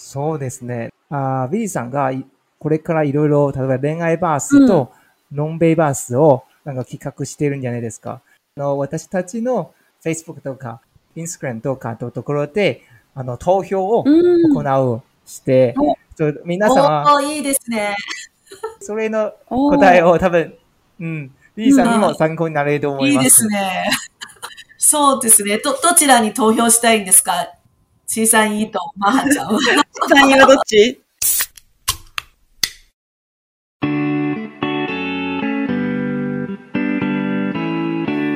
そうですね。あビリーさんがこれからいろいろ、例えば恋愛バースとノンベイバースをなんか企画してるんじゃないですか。あの私たちの Facebook とか Instagram とかのところで、あの、投票を行うして、うん、皆様、おいいですね。それの答えを多分、うん、リーさんにも参考になれると思います。いいですね。そうですね。ど、どちらに投票したいんですか？小さいとマハちゃん。小さいはどっち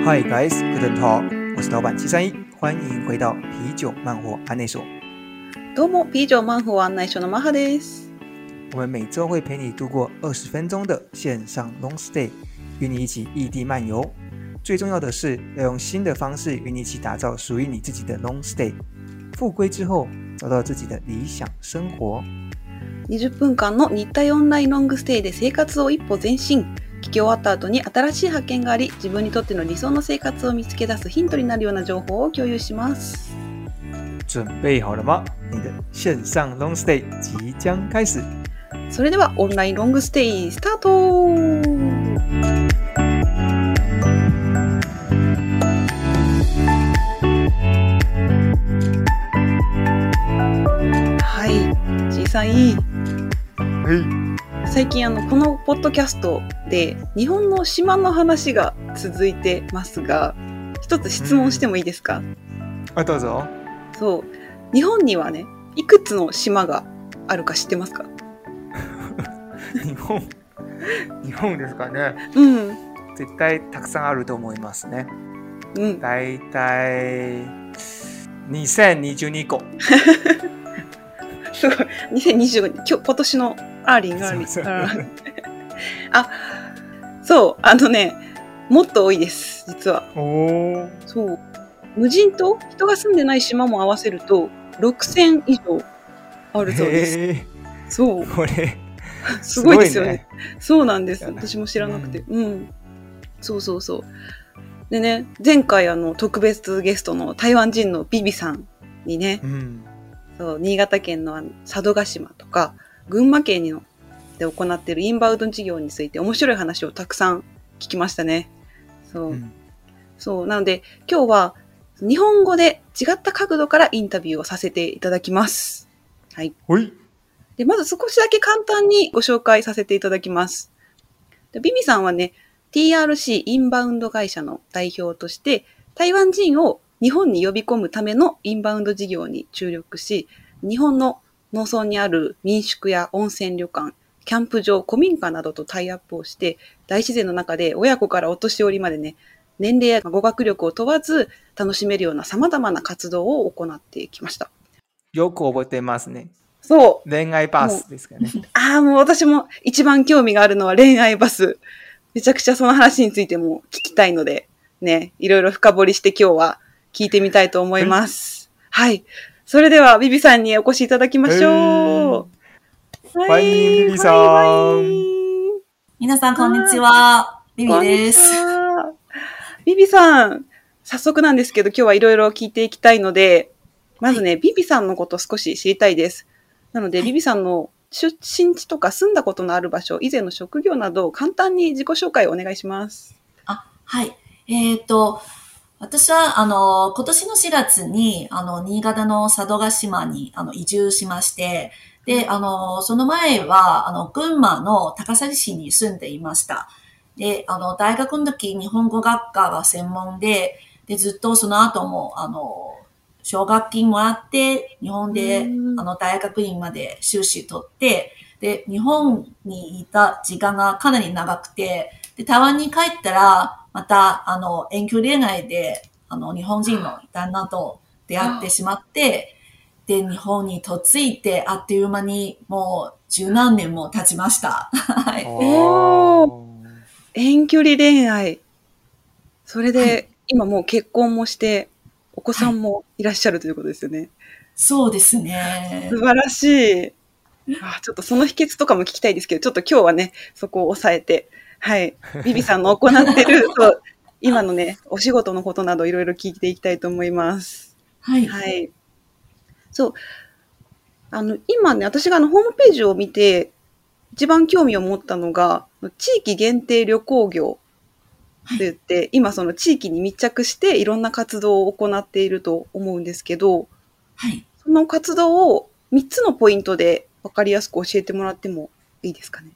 Hi guys, good talk. 我是老板七三一，欢迎回到啤酒漫活案内所。どうも、啤酒漫活案内所のマハです。我们每周会陪你度过二十分钟的线上 long stay，与你一起异地漫游。最重要的是，要用新的方式与你一起打造属于你自己的 long stay。 复归之后，找到自己的理想生活。20分間の日体オンラインロングステイで生活を一歩前進。聞き終わった後に新しい発見があり自分にとっての理想の生活を見つけ出すヒントになるような情報を共有します準備好了吗？你的線上 long stay 即将開始それではオンラインロングステイスタートさいはい。最近あのこのポッドキャストで日本の島の話が続いてますが一つ質問してもいいですか、うん、あどうぞ。そう。日本にはねいくつの島があるか知ってますか？日本。日本ですかね。うん。絶対たくさんあると思いますね。うん。大体2022個 すごい。2025今日今年のアーリン、アーリン。あ、そう、あのね、もっと多い。です、実は。そう。無人島人が住んでない。島も合わせると、6000以上あるそうです。そう。これ、すごい。ですよね。ねそうなんです。私も知らなくて。うん、うん。そうそうそう。でね、前回あの、特別ゲストの台湾人のビビさんにね、うん、そう新潟県の佐渡島とか、群馬県で行っているインバウンド事業について面白い話をたくさん聞きましたね。そう。うん、そう。なので、今日は日本語で違った角度からインタビューをさせていただきます。はい。はい。で、まず少しだけ簡単にご紹介させていただきます。でビビさんはね、TRC インバウンド会社の代表として、台湾人を日本に呼び込むためのインバウンド事業に注力し、日本の農村にある民宿や温泉旅館、キャンプ場、古民家などとタイアップをして、大自然の中で親子からお年寄りまでね、年齢や語学力を問わず楽しめるような様々な活動を行ってきました。よく覚えてますね。そう。恋愛バスですかね。ああ、もう私も一番興味があるのは恋愛バス。めちゃくちゃその話についても聞きたいので、ね、いろいろ深掘りして今日は聞いてみたいと思います。はい。それでは、ビビさんにお越しいただきましょう。はい、ビビさん。皆さん、こんにちは。ビビです。ビビさん、早速なんですけど、今日はいろいろ聞いていきたいので、まずね、はい、ビビさんのこと少し知りたいです。なので、はい、ビビさんの出身地とか住んだことのある場所、以前の職業など、簡単に自己紹介をお願いします。あ、はい。えっ、ー、と、私は、あの、今年の4月に、あの、新潟の佐渡島に、あの、移住しまして、で、あの、その前は、あの、群馬の高崎市に住んでいました。で、あの、大学の時、日本語学科が専門で、で、ずっとその後も、あの、奨学金もらって、日本で、あの、大学院まで修士取って、で、日本にいた時間がかなり長くて、で、台湾に帰ったら、また、あの、遠距離恋愛で、あの、日本人の旦那と出会ってしまって、で、日本に嫁いて、あっという間にもう十何年も経ちました。はい。お遠距離恋愛。それで、今もう結婚もして、お子さんもいらっしゃるということですよね。はい、そうですね。素晴らしい。あちょっとその秘訣とかも聞きたいですけど、ちょっと今日はね、そこを抑えて、はい。ビビさんの行ってる、そう、今のね、お仕事のことなどいろいろ聞いていきたいと思います。はい。はい。そう。あの、今ね、私があの、ホームページを見て、一番興味を持ったのが、地域限定旅行業と言って、今その地域に密着していろんな活動を行っていると思うんですけど、はい。その活動を3つのポイントで分かりやすく教えてもらってもいいですかね？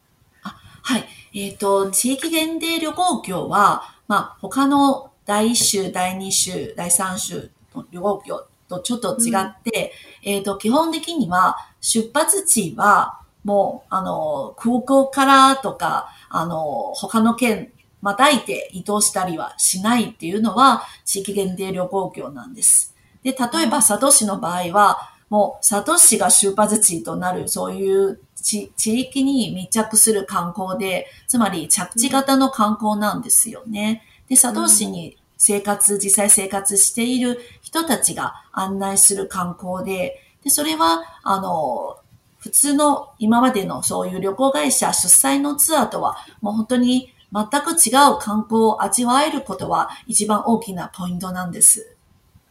はい。えっ、と、地域限定旅行業は、まあ、他の第1週、第2週、第3週の旅行業とちょっと違って、えっ、と、基本的には、出発地は、もう、あの、空港からとか、あの、他の県、またいて移動したりはしないっていうのは、地域限定旅行業なんです。で、例えば、佐渡市の場合は、もう、佐渡市が出発地となる、そういう地地域に密着する観光で、つまり着地型の観光なんですよね。で、佐渡市に生活、実際生活している人たちが案内する観光で、で、それは、あの、普通の今までのそういう旅行会社主催のツアーとは、もう本当に全く違う観光を味わえることは一番大きなポイントなんです。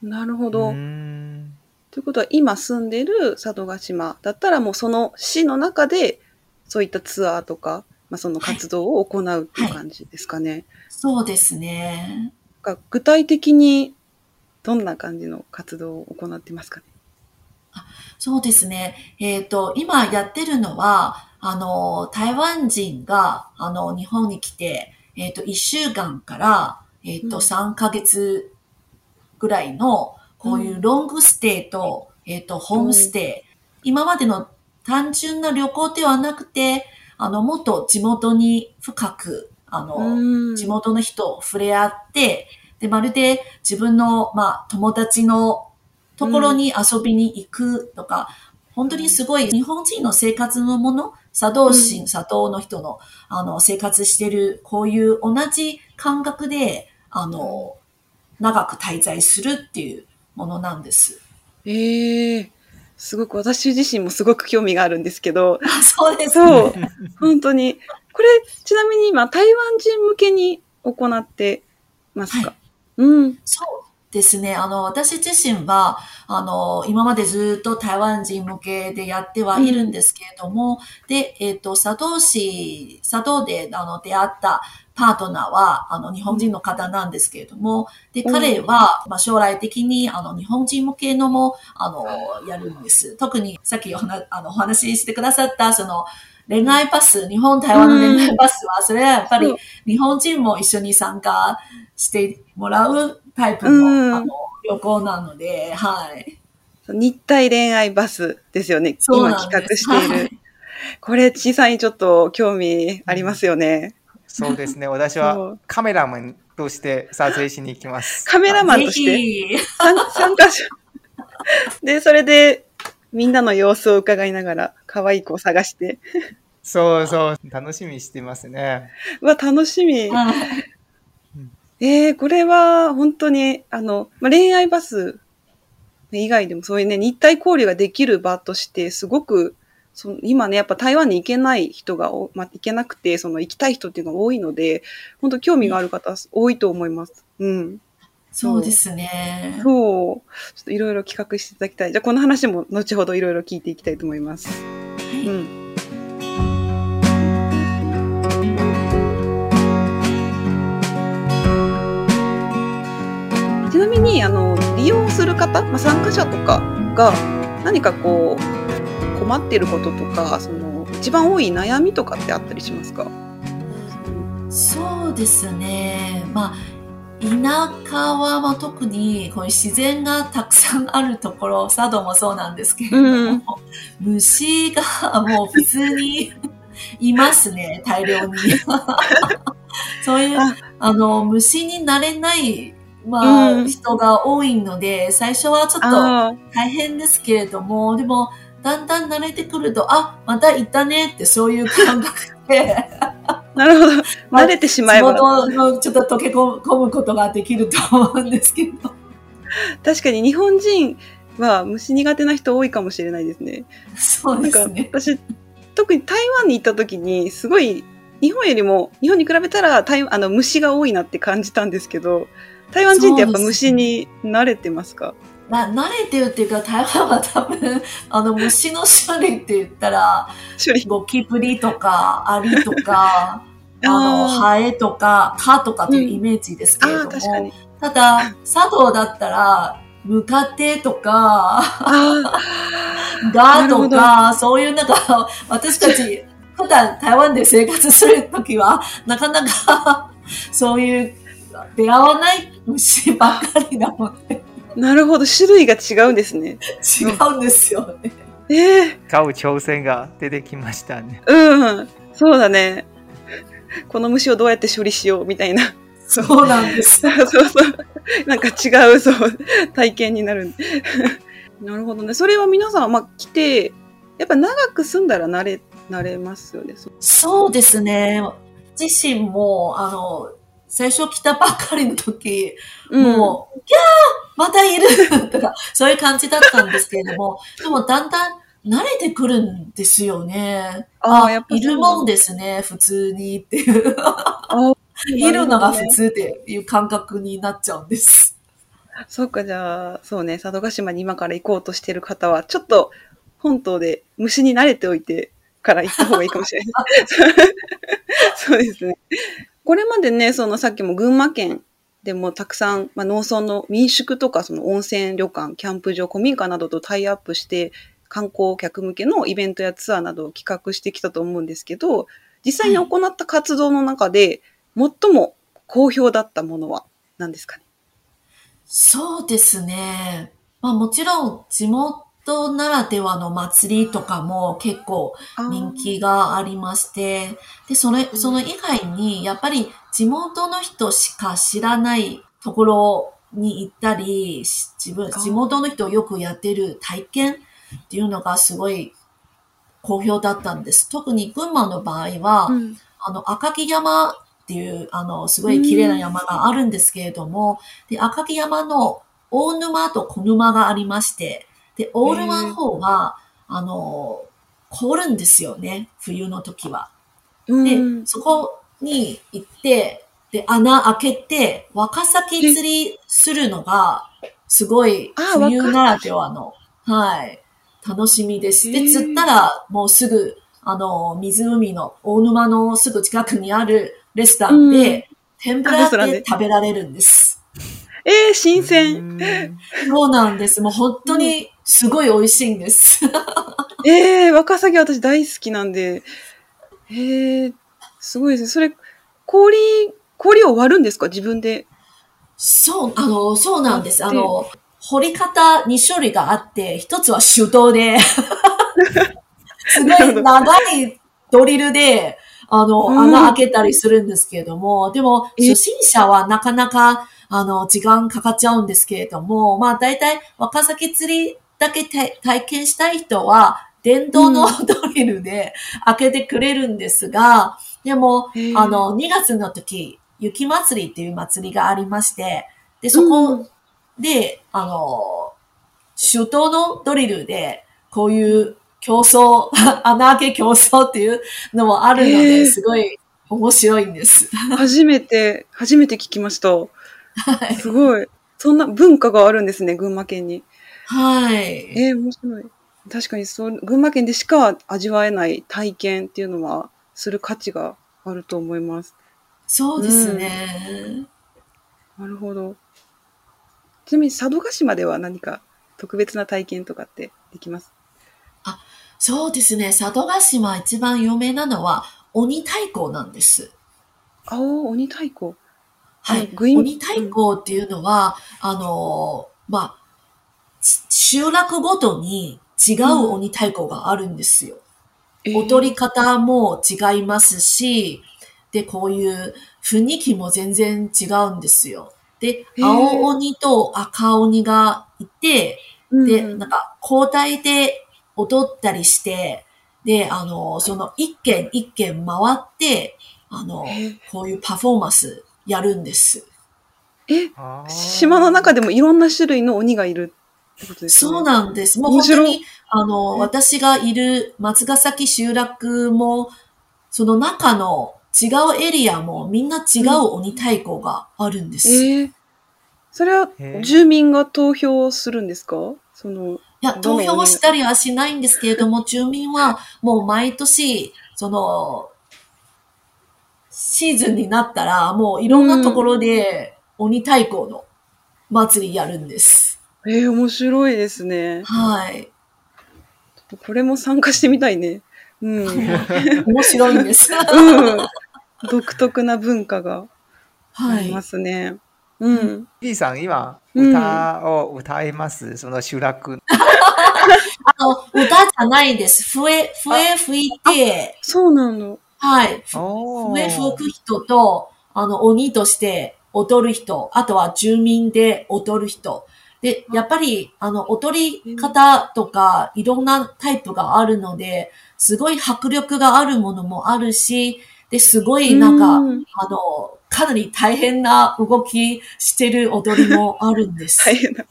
なるほど。ということは、今住んでる佐渡島だったらもうその市の中で、そういったツアーとか、まあ、その活動を行うっていう感じですかね。そうですね。が具体的にどんな感じの活動を行ってますかね？そうですね。えっ、と、今やってるのは、あの、台湾人が、あの、日本に来て、えっ、と、1週間から、えっ、と、うん3ヶ月ぐらいの、こういうロングステイと、えっ、と、ホームステイ。今までの単純な旅行ではなくて、あの、もっと地元に深く、あの、うん地元の人と触れ合って、で、まるで自分の、まあ、友達のところに遊びに行くとか、本当にすごい日本人の生活のもの、佐渡市、うん佐渡の人の、あの、生活してる、こういう同じ感覚で、あの、長く滞在するっていうものなんです。ええすごく私自身もすごく興味があるんですけど、あ そうですそうね。本当に。これ、ちなみに今、台湾人向けに行ってますか、はいうん。そうですね。あの、私自身は、あの、今までずっと台湾人向けでやってはいるんですけれども、で、えっ、と、佐渡市、佐渡で、あの、出会ったパートナーは、あの、日本人の方なんですけれども、で、うん彼は、まあ、将来的に、あの、日本人向けのも、あの、やるんです。特に、さっきお話、あの、お話ししてくださった、その、恋愛パス、日本、台湾の恋愛パスは、それはやっぱり日本人も一緒に参加してもらうタイプうんのあの旅行なので、はい。日体恋愛バスですよね。今。企画している。はいこれ、小さいにちょっと興味ありますよね。そうですね。私そはうカメラマンとして撮影しに行きます。カメラマンとして？参参加し、で、それで、みんなの様子を伺いながら、可愛い子を探して。そうそう。楽しみにしてますね。うわ、楽しみ。はいえー、これは本当に、あの、まあ、恋愛バス以外でもそういうね、日体交流ができる場として、すごく、その今ね、やっぱ台湾に行けない人がお、まあ、行けなくて、その行きたい人っていうのが多いので、本当興味がある方多いと思います。うん。そうですね。そう。ちょっといろいろ企画していただきたい。じゃあこの話も後ほどいろいろ聞いていきたいと思います。はいうん。ちなみに、あの、利用する方、まあ、参加者とかが何かこう、困ってることとか、その、一番多い悩みとかってあったりしますか？そうですね。まあ、田舎はまあ特にこういう自然がたくさんあるところ、佐渡もそうなんですけれども、うん。虫がもう普通にいますね、大量に。そういうあ、あの、虫になれない、まあ、うん。人が多いので、最初はちょっと大変ですけれども、でも、だんだん慣れてくると、あ、また行ったねってそういう感覚で、なるほど。慣れてしま地えば。元のちょっと溶け込むことができると思うんですけど。確かに日本人は虫苦手な人多いかもしれないですね。そうですね。私、特に台湾に行った時に、すごい、日本よりも、日本に比べたら台あの虫が多いなって感じたんですけど、台湾人ってやっぱ虫に慣れてますか？な、慣れてるっていうか、台湾は多分、あの、虫の種類って言ったら、処理。ゴキブリとか、アリとか、あの、ハエとか、蚊とかというイメージですけれども確かに。、ただ、佐藤だったら、ムカデとか、あ ガとか、そういうなんか、私たち、普段台湾で生活するときは、なかなか、そういう、出会わない虫ばっかりなので、あ、なるほど。種類が違うんですね。違うんですよね。ええ買う挑戦が出てきましたね。うん。そうだね。この虫をどうやって処理しようみたいな。そうなんです。そうそう。なんか違う、そう、体験になる。なるほどね。それは皆さん、まあ、来て、やっぱ長く住んだら慣れ、慣れますよね。そうですね。自身も、あの、最初来たばっかりの時、もう、キャーまたいる とか、そういう感じだったんですけれども、でもだんだん慣れてくるんですよね。ああ、やっぱいるもんですね、普通にっていう。いるのが普通っていう感覚になっちゃうんです。そうか、じゃあ、そうね、佐渡島に今から行こうとしてる方は、ちょっと本島で虫に慣れておいてから行った方がいいかもしれない。そうですね。これまでね、そのさっきも群馬県でもたくさん、まあ、農村の民宿とか、その温泉旅館、キャンプ場、古民家などとタイアップして、観光客向けのイベントやツアーなどを企画してきたと思うんですけど、実際に行った活動の中で、最も好評だったものは何ですかね？そうですね。まあもちろん地元ならではの祭りとかも結構人気がありまして、で、それ、その以外に、やっぱり地元の人しか知らないところに行ったり、し自分、地元の人よくやってる体験っていうのがすごい好評だったんです。特に群馬の場合は、うん。あの、赤城山っていう、あの、すごい綺麗な山があるんですけれども、で、赤城山の大沼と小沼がありまして、で、大沼の方は、あの、凍るんですよね、冬の時は。で、うんそこに行って、で、穴開けて、ワカサキ釣りするのが、すごいあ冬ならではの、はい、楽しみです。で、釣ったら、もうすぐ、あの、湖の大沼のすぐ近くにあるレストランで、天ぷらでで？食べられるんです。えー、新う鮮。んそうなんです。もう本当にすごい美味しいんです。えー、ワカサギ私大好きなんで。えー、すごいですね。それ、氷、氷を割るんですか？自分で。そう、あの、そうなんです。あの、掘り方2種類があって、一つは手動で、すごい長いドリルで、あの、うん穴開けたりするんですけれども、でも、え初心者はなかなか、あの、時間かかっちゃうんですけれども、まあ、大体、若崎釣りだけ体体験したい人は、電動のドリルで開けてくれるんですが、でも、へーあの、2月の時、雪祭りっていう祭りがありまして、で、そこで、あの、手動のドリルで、こういう競争、穴開け競争っていうのもあるのへで、ーすごい面白いんです。初めて、初めて聞きました。はい。すごい。そんな文化があるんですね、群馬県に。はい。えー、面白い。確かにそう、群馬県でしか味わえない体験っていうのは、する価値があると思います。そうですね。なるほど。ちなみに佐渡島では何か特別な体験とかってできます？そうですね。佐渡島一番有名なのは鬼太鼓なんです。あお、鬼太鼓。はい。鬼太鼓っていうのは、あの、まあ、ち集落ごとに違う鬼太鼓があるんですよ。えー踊り方も違いますし、で、こういう雰囲気も全然違うんですよ。で、青鬼と赤鬼がいて、で、うんなんか交代で踊ったりして、で、あの、その一軒一軒回って、あのこういうパフォーマンスやるんです。え、島の中でもいろんな種類の鬼がいるってことですね。そうなんです。もう本当に、あの、私がいる松ヶ崎集落も、その中の違うエリアもみんな違う鬼太鼓があるんです。えー、それは住民が投票するんですか？その、いや、投票をしたりはしないんですけれども、住民はもう毎年、その、シーズンになったら、もういろんなところで鬼太鼓の祭りやるんです。えー、面白いですね。はい。これも参加してみたいね。うん。面白いんです。うん。独特な文化があはいりま。すね。うん。B さん、今、うん歌を歌います？その集落。あの、歌じゃないです。笛、笛吹いて、そうなの。はい。お笛吹く人と、あの、鬼として踊る人、あとは住民で踊る人。で、やっぱり、あの、踊り方とか、いろんなタイプがあるので、すごい迫力があるものもあるし、で、すごいなんか、うんあの、かなり大変な動きしてる踊りもあるんです。大変だ。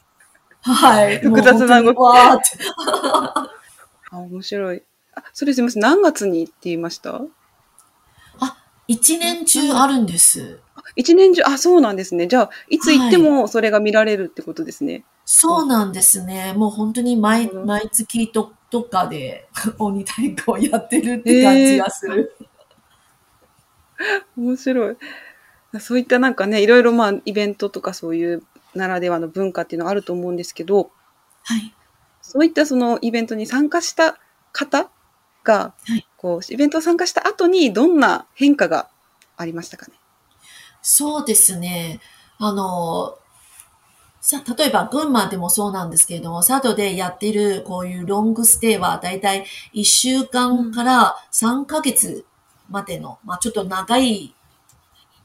はい。複雑な動きわーって あ、面白い。あ、それすみません。何月にって言いました？一年中あるんです。一年中、あ、そうなんですね。じゃあ、いつ行ってもそれが見られるってことですね。そうなんですね。もう本当に毎なるほど毎月とどっかで 鬼太鼓をやってるって感じがする。面白い。そういったなんかね、いろいろまあ、イベントとかそういうならではの文化っていうのはあると思うんですけど、はい。そういったそのイベントに参加した方が、はいこう、イベントを参加した後にどんな変化がありましたかね？そうですね。あの、さ、例えば群馬でもそうなんですけれども、佐渡でやってるこういうロングステイはだいたい1週間から3ヶ月までの、まあちょっと長い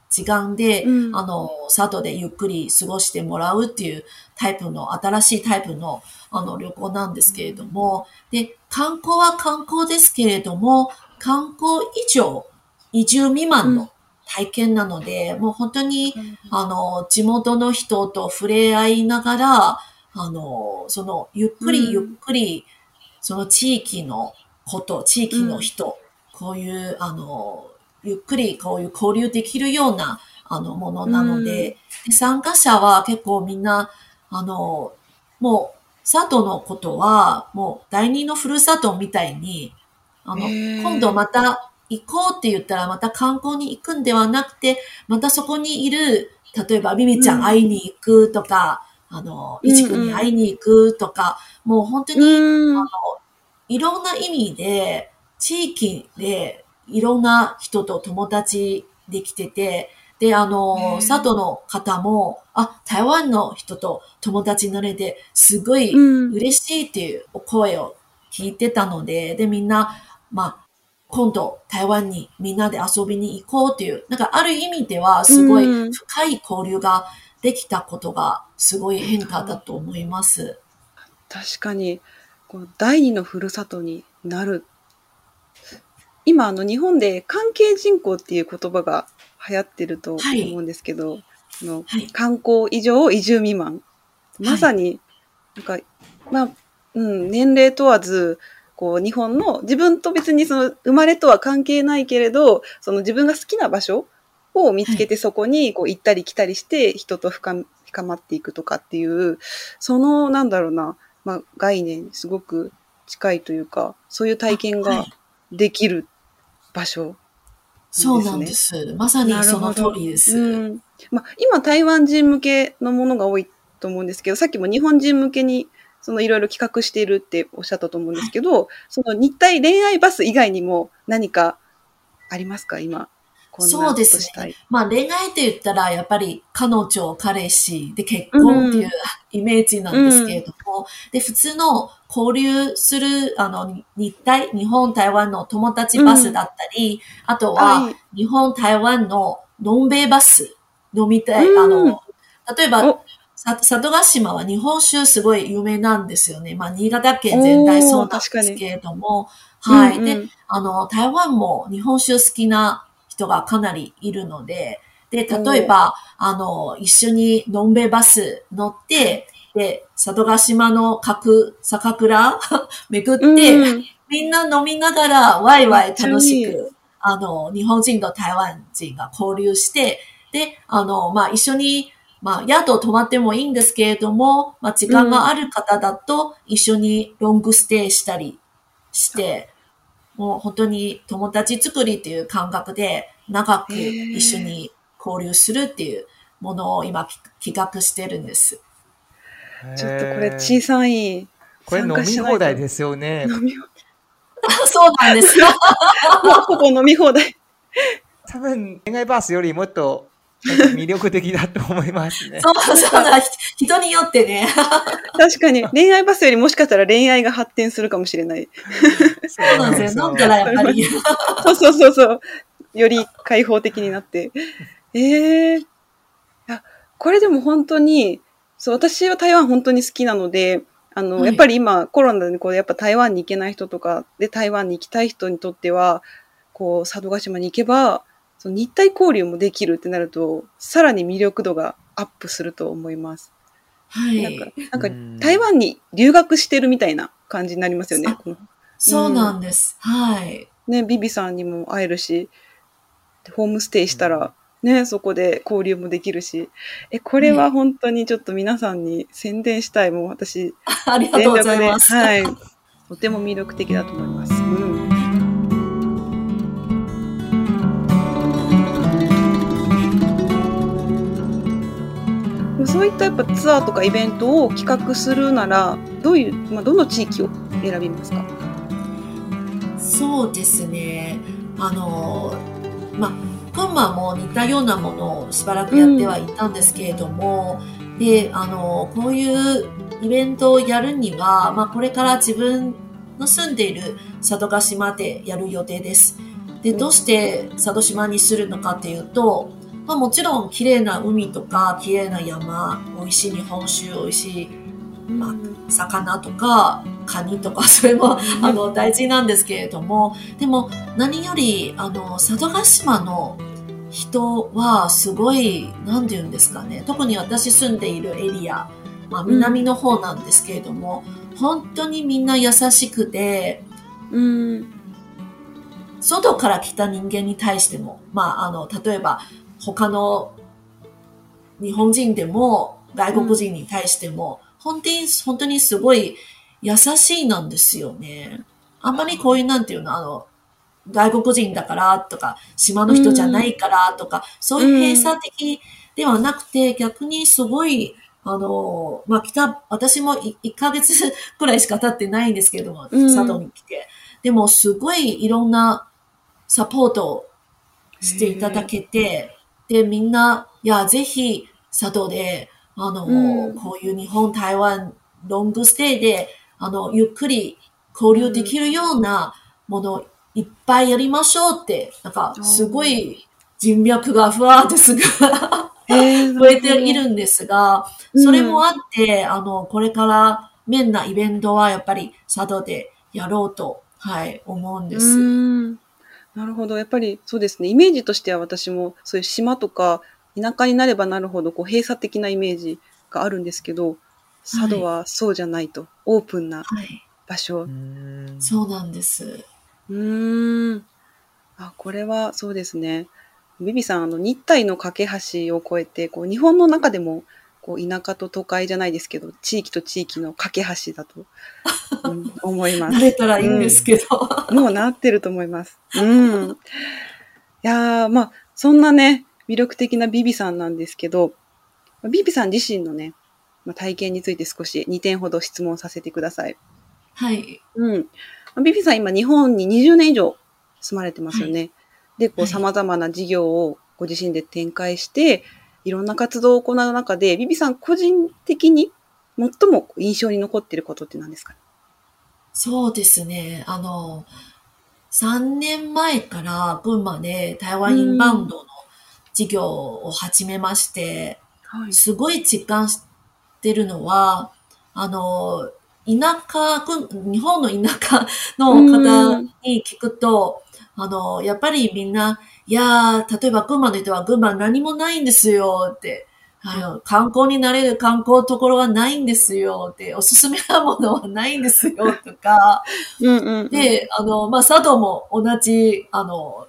時間で、うん。あの、佐渡でゆっくり過ごしてもらうっていうタイプの、新しいタイプのあの旅行なんですけれども、で、観光は観光ですけれども、観光以上、移住未満の体験なので、もう本当に、あの、地元の人と触れ合いながら、あの、その、ゆっくうん。りゆっくり、その地域のこと、地域の人、こういう、あの、ゆっくりこういう交流できるような、あの、ものなので、で参加者は結構みんな、あの、もう、佐渡のことは、もう第二のふるさとみたいに、あの、今度また行こうって言ったらまた観光に行くんではなくて、またそこにいる、例えばビビちゃうん。ん会いに行くとか、あの、うんいちくん。に会いに行くとか、もう本当に、うん。あの、いろんな意味で、地域でいろんな人と友達できてて、で、あへの、ー佐渡の方も、あ、台湾の人と友達になれて、すごいうん。嬉しいっていうお声を聞いてたので、で、みんな、まあ、今度台湾にみんなで遊びに行こうっていう、なんかある意味ではすごいうん深い交流ができたことがすごい変化だと思います。確かに、こう第二のふるさとになる。今、あの、日本で関係人口っていう言葉が流行ってると思はいうんですけど、あのはい。観光以上移住未満。まさに、なんか、まあ、うん、年齢問わず、こう、日本の自分と別にその生まれとは関係ないけれど、その自分が好きな場所を見つけてそこにこう行ったり来たりして人と深み深まっていくとかっていう、その、なんだろうな、まあ、概念にすごく近いというか、そういう体験がはいできる場所。そうなんです。まさにその通りです。うんまあ、今、台湾人向けのものが多いと思うんですけど、さっきも日本人向けに、そのいろいろ企画しているっておっしゃったと思うんですけど、その日体恋愛バス以外にも何かありますか？今。そうですね。まあ恋愛って言ったらやっぱり彼女、彼氏で結婚っていうイメージなんですけれども、で、普通の交流する、あの、日体、日本、台湾の友達バスだったり、あとははい。日本、台湾ののんべいバス飲みたい、うん。あの、例えばお、さ佐渡島は日本酒すごい有名なんですよね。まあ、新潟県全体そうなんですけれども、はい。うんうん。で、あの、台湾も日本酒好きな人がかなりいるので、で、例えば、あの、一緒にのんべいバス乗って、で、佐渡島の各酒蔵 巡って、うんみんな飲みながらワイワイ楽しく、あの、日本人と台湾人が交流して、で、あの、まあ、一緒に、まあ、宿泊まってもいいんですけれども、まあ、時間がある方だと一緒にロングステイしたりして、もう本当に友達作りっていう感覚で長く一緒に交流するっていうものを今企画してるんです。ちょっとこれ小さい。これ飲み放題ですよね。そうなんですよ。題。ほぼ飲み放題。多分、恋愛バースよりもっと魅力的だと思いますね。そうそうだ。人によってね。確かに、恋愛バスよりもしかしたら恋愛が発展するかもしれない。そそうなんですよ。飲んだらやっぱり。そうそうそうそう。より開放的になって。ええいや、これでも本当に、そう、私は台湾本当に好きなので、あの、はいやっぱり今コロナでこう、やっぱ台湾に行けない人とか、で、台湾に行きたい人にとっては、こう、佐渡島に行けば、その日体交流もできるってなると、さらに魅力度がアップすると思います。はい。なんか、なんかうん台湾に留学してるみたいな感じになりますよね。そうなんです。はい。ね、ビビさんにも会えるし、ホームステイしたら、ね、そこで交流もできるし、え、これは本当にちょっと皆さんに宣伝したい。もう私、ありがとうございます。はい。とても魅力的だと思います。うん。そういったやっぱツアーとかイベントを企画するなら、どういう、まあ、どの地域を選びますか？そうですね。あの、まあ、群馬も似たようなものをしばらくやってはいたんですけれども、で、あの、こういうイベントをやるには、まあ、これから自分の住んでいる佐渡島でやる予定です。で、どうして佐渡島にするのかっていうと、まあ、もちろん綺麗な海とか、綺麗な山、美味しい日本酒、美味しいまあ魚とかカニとか それもあの大事なんですけれどもでも何よりあの佐渡島の人はすごい何て言うんですかね特に私住んでいるエリア、まあ、南の方なんですけれども、本当にみんな優しくてうん。外から来た人間に対しても、まあ、あの例えば他の日本人でも外国人に対しても、本当に、本当にすごい優しいなんですよね。あんまりこういうなんていうの、あの、外国人だからとか、島の人じゃないからとか、そういう閉鎖的ではなくて、逆にすごい、あの、まあ、来た、私も1ヶ月くらいしか経ってないんですけれども、うん佐渡に来て。でも、すごいいろんなサポートをしていただけて、で、みんな、いや、ぜひ、佐渡で、あの、うん。こういう日本、台湾、ロングステイで、あの、ゆっくり交流できるようなものをいっぱいやりましょうって、なんか、すごい人脈がふわーってすぐえ 増えているんですが、うん。それもあって、あの、これから面なイベントはやっぱり佐渡でやろうと、はい、思うんでうす。ん。なるほど。やっぱりそうですね。イメージとしては私もそういう島とか田舎になればなるほどこう閉鎖的なイメージがあるんですけど、佐渡はそうじゃないと。オープンなはい、場所。うんそうなんです。うーん。あ、これはそうですね。ビビさん、あの、日体の架け橋を越えて、こう、日本の中でも、こう、田舎と都会じゃないですけど、地域と地域の架け橋だと、う ん思います慣。れたらいいんですけど。もうなってると思います。うん。いやー、まあ、そんなね、魅力的なビビさんなんですけど、ビビさん自身のね、まあ、体験について少し2点ほど質問させてください。はい。うん。ビビさん今日本に20年以上住まれてますよね。で、こうはい様々な事業をご自身で展開して、いろんな活動を行う中で、ビビさん個人的に最も印象に残っていることって何ですか？そうですね。あの、3年前から群馬で台湾インバウンドの事業を始めまして、はい。すごい実感してるのは、あの、田舎、群日本の田舎の方に聞くと、あの、やっぱりみんな、いやー、例えば群馬の人は群馬何もないんですよって、あの観光になれる観光ところはないんですよって、おすすめなものはないんですよ とか、うんうん、うん。で、あの、まあ、佐渡も同じ、あの、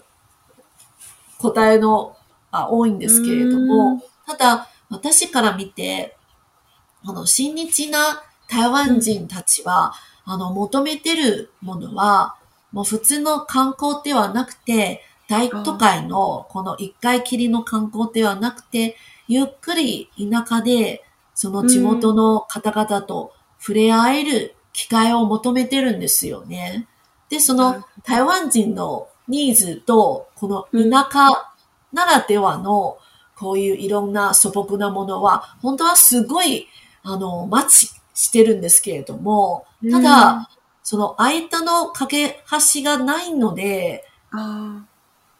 答えの、あ多いんですけれどうん。も、ただ、私から見て、あの、親日な台湾人たちは、あの、求めてるものは、もう普通の観光ではなくて、大都会のこの一回きりの観光ではなくて、ゆっくり田舎で、その地元の方々と触れ合える機会を求めてるんですよね。で、その台湾人のニーズと、この田舎ならではの、こういういろんな素朴なものは、本当はすごい、あの、マッチしてるんですけれども、ただ、その間の架け橋がないので、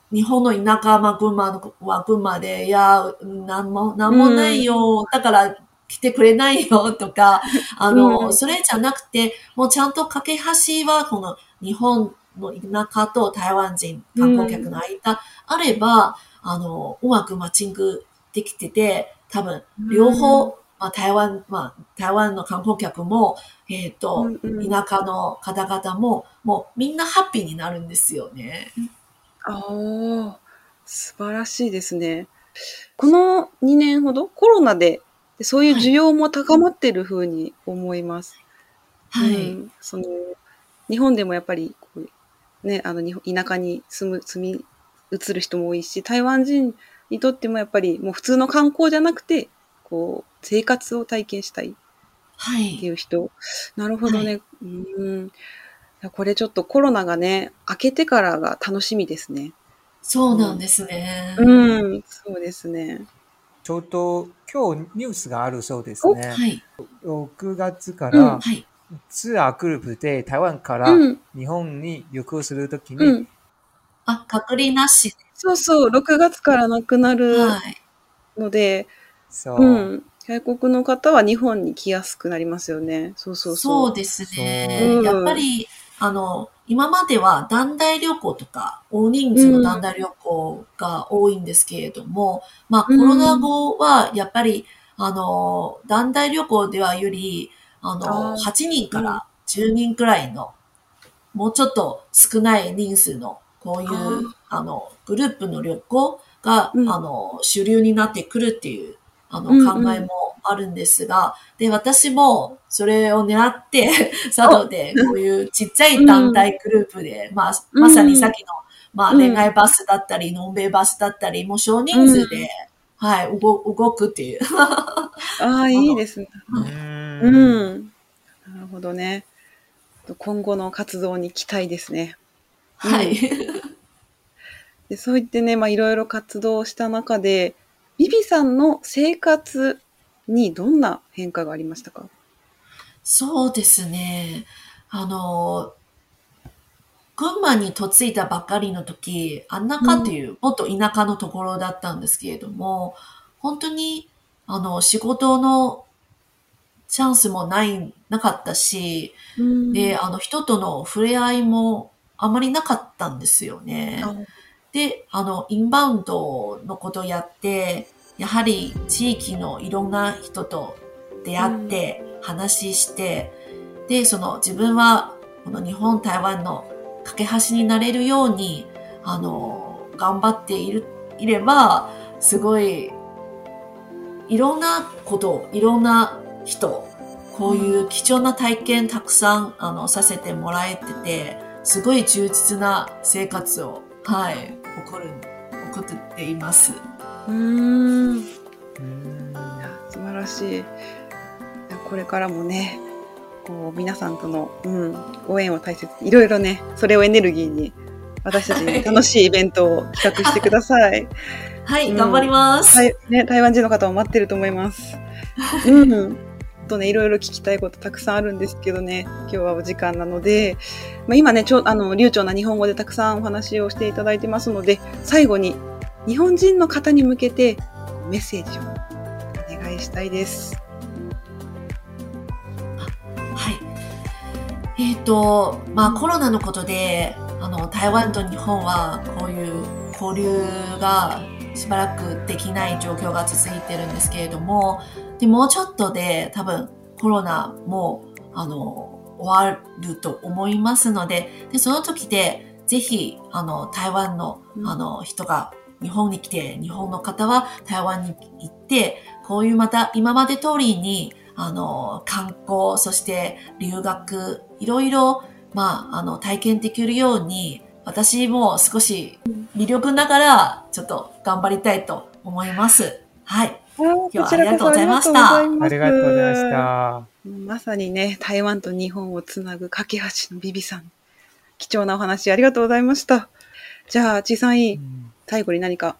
日本の田舎、まあ、群馬は群馬で、いや、なんも、なんもないよ。だから、来てくれないよとか、あの、うん、それじゃなくて、もうちゃんと架け橋は、この日本の田舎と台湾人観光客の間、あれば、あの、うまくマッチングできてて、多分、両方、まあ、台湾、まあ、台湾の観光客も、えっ、ー、と、田舎の方々も、もうみんなハッピーになるんですよね。ああ、素晴らしいですね。この2年ほどコロナでそういう需要も高まってるふうに思います。はい。うん、その日本でもやっぱりこう、ね、あの田舎に住む住み移る人も多いし台湾人にとってもやっぱりもう普通の観光じゃなくてこう生活を体験したいっていう人、はい、なるほどね、はい、うん。これちょっとコロナがね、明けてからが楽しみですね。そうなんですね。うん、そうですね。ちょうど今日ニュースがあるそうですね。はい、6月から、ツアーグループで台湾から日本に旅行するときに、うん、あ、隔離なし。そうそう、6月からなくなるので、はい、そう、うん。外国の方は日本に来やすくなりますよね。そうそうそう。そうですね。やっぱり、あの、今までは団体旅行とか、大人数の団体旅行が多いんですけれども、うん、まあコロナ後はやっぱり、あの、団体旅行ではより、あの、8人から10人くらいの、もうちょっと少ない人数の、こういう、あの、グループの旅行が、うん、あの、主流になってくるっていうあの、考えもあるんですが、で、私もそれを狙って、佐渡でこういうちっちゃい団体グループで、まあ、まさにさっきの、まあ、恋愛バスだったり、のんべいバスだったり、もう少人数で、はい、動動くっていう。ああ、いいですね。うん。なるほどね。今後の活動に期待ですね。はい。でそう言ってね、まあ、いろいろ活動した中で、ビビさんの生活にどんな変化がありましたか？そうですね。あの、群馬に嫁いだばかりの時、あんなかっていう、もっと田舎のところだったんですけれども、本当に、あの、仕事のチャンスもない、なかったし、うん、で、あの、人との触れ合いもあまりなかったんですよね。で、あの、インバウンドのことをやって、やはり地域のいろんな人と出会って話して、うん、で、その自分はこの日本、台湾の架け橋になれるように、あの、頑張っている、いれば、すごい、いろんなこと、いろんな人、こういう貴重な体験たくさん、あの、させてもらえてて、すごい充実な生活を、はい、起こる、起こっています。うん。うん素晴らしい。これからもね、こう皆さんとの、うん、ご縁を大切に、いろいろね、それをエネルギーに、私たちに楽しいイベントを企画してください。はい、うん、頑張ります。はい、ね、台湾人の方も待ってると思います。うん。とね、いろいろ聞きたいことたくさんあるんですけどね、今日はお時間なので、まあ、今ね、ちょあの、流暢な日本語でたくさんお話をしていただいてますので、最後に日本人の方に向けてメッセージをお願いしたいです。はい。えっ、ー、と、まあコロナのことで、あの、台湾と日本はこういう交流がしばらくできない状況が続いてるんですけれども、で、もうちょっとで多分コロナも、あの、終わると思いますので、で、その時で、ぜひ、あの、台湾の、あの、人が日本に来て、日本の方は台湾に行って、こういうまた今まで通りに、あの、観光、そして留学、いろいろ、まあ、あの、体験できるように、私も少し魅力ながら、ちょっと頑張りたいと思います。はい。今日はありがとうございましたありがとうございました。まさにね、台湾と日本をつなぐ架け橋のビビさん。貴重なお話ありがとうございました。じゃあ、ちいさんいい、うん最後に何か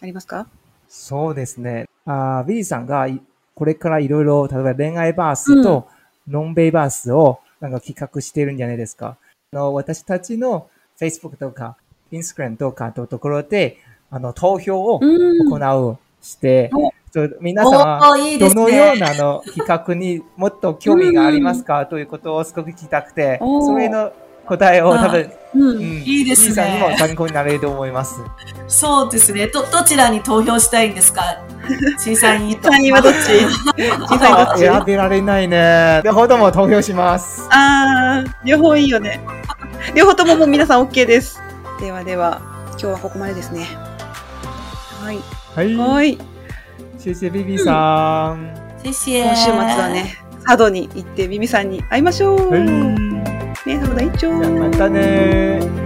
ありますか？そうですね。あー B さんがいこれからいろいろ、例えば恋愛バースとノンベイバースをなんか企画してるんじゃないですか。あの私たちの Facebook とか Instagram とかのところで、あの、投票をうん行うして、おそう皆さんはおーいいどのようなあの企画にもっと興味がありますか？ということをすごく聞きたくて、それの答えを多分、うんうん、いいですねさんにも参考になれると思います。そうですね。ど、どちらに投票したいんですか？小さいと。3位はどっち？小さいどっち選べられないね。両方とも投票します。あー、両方いいよね。両方とももう皆さん OK です。ではでは、今日はここまでですね。はい。はい。はい。謝謝ビビさん。谢谢。今週末はね、佐渡に行ってビビさんに会いましょう。はい。ね、佐渡大長。じゃあまたね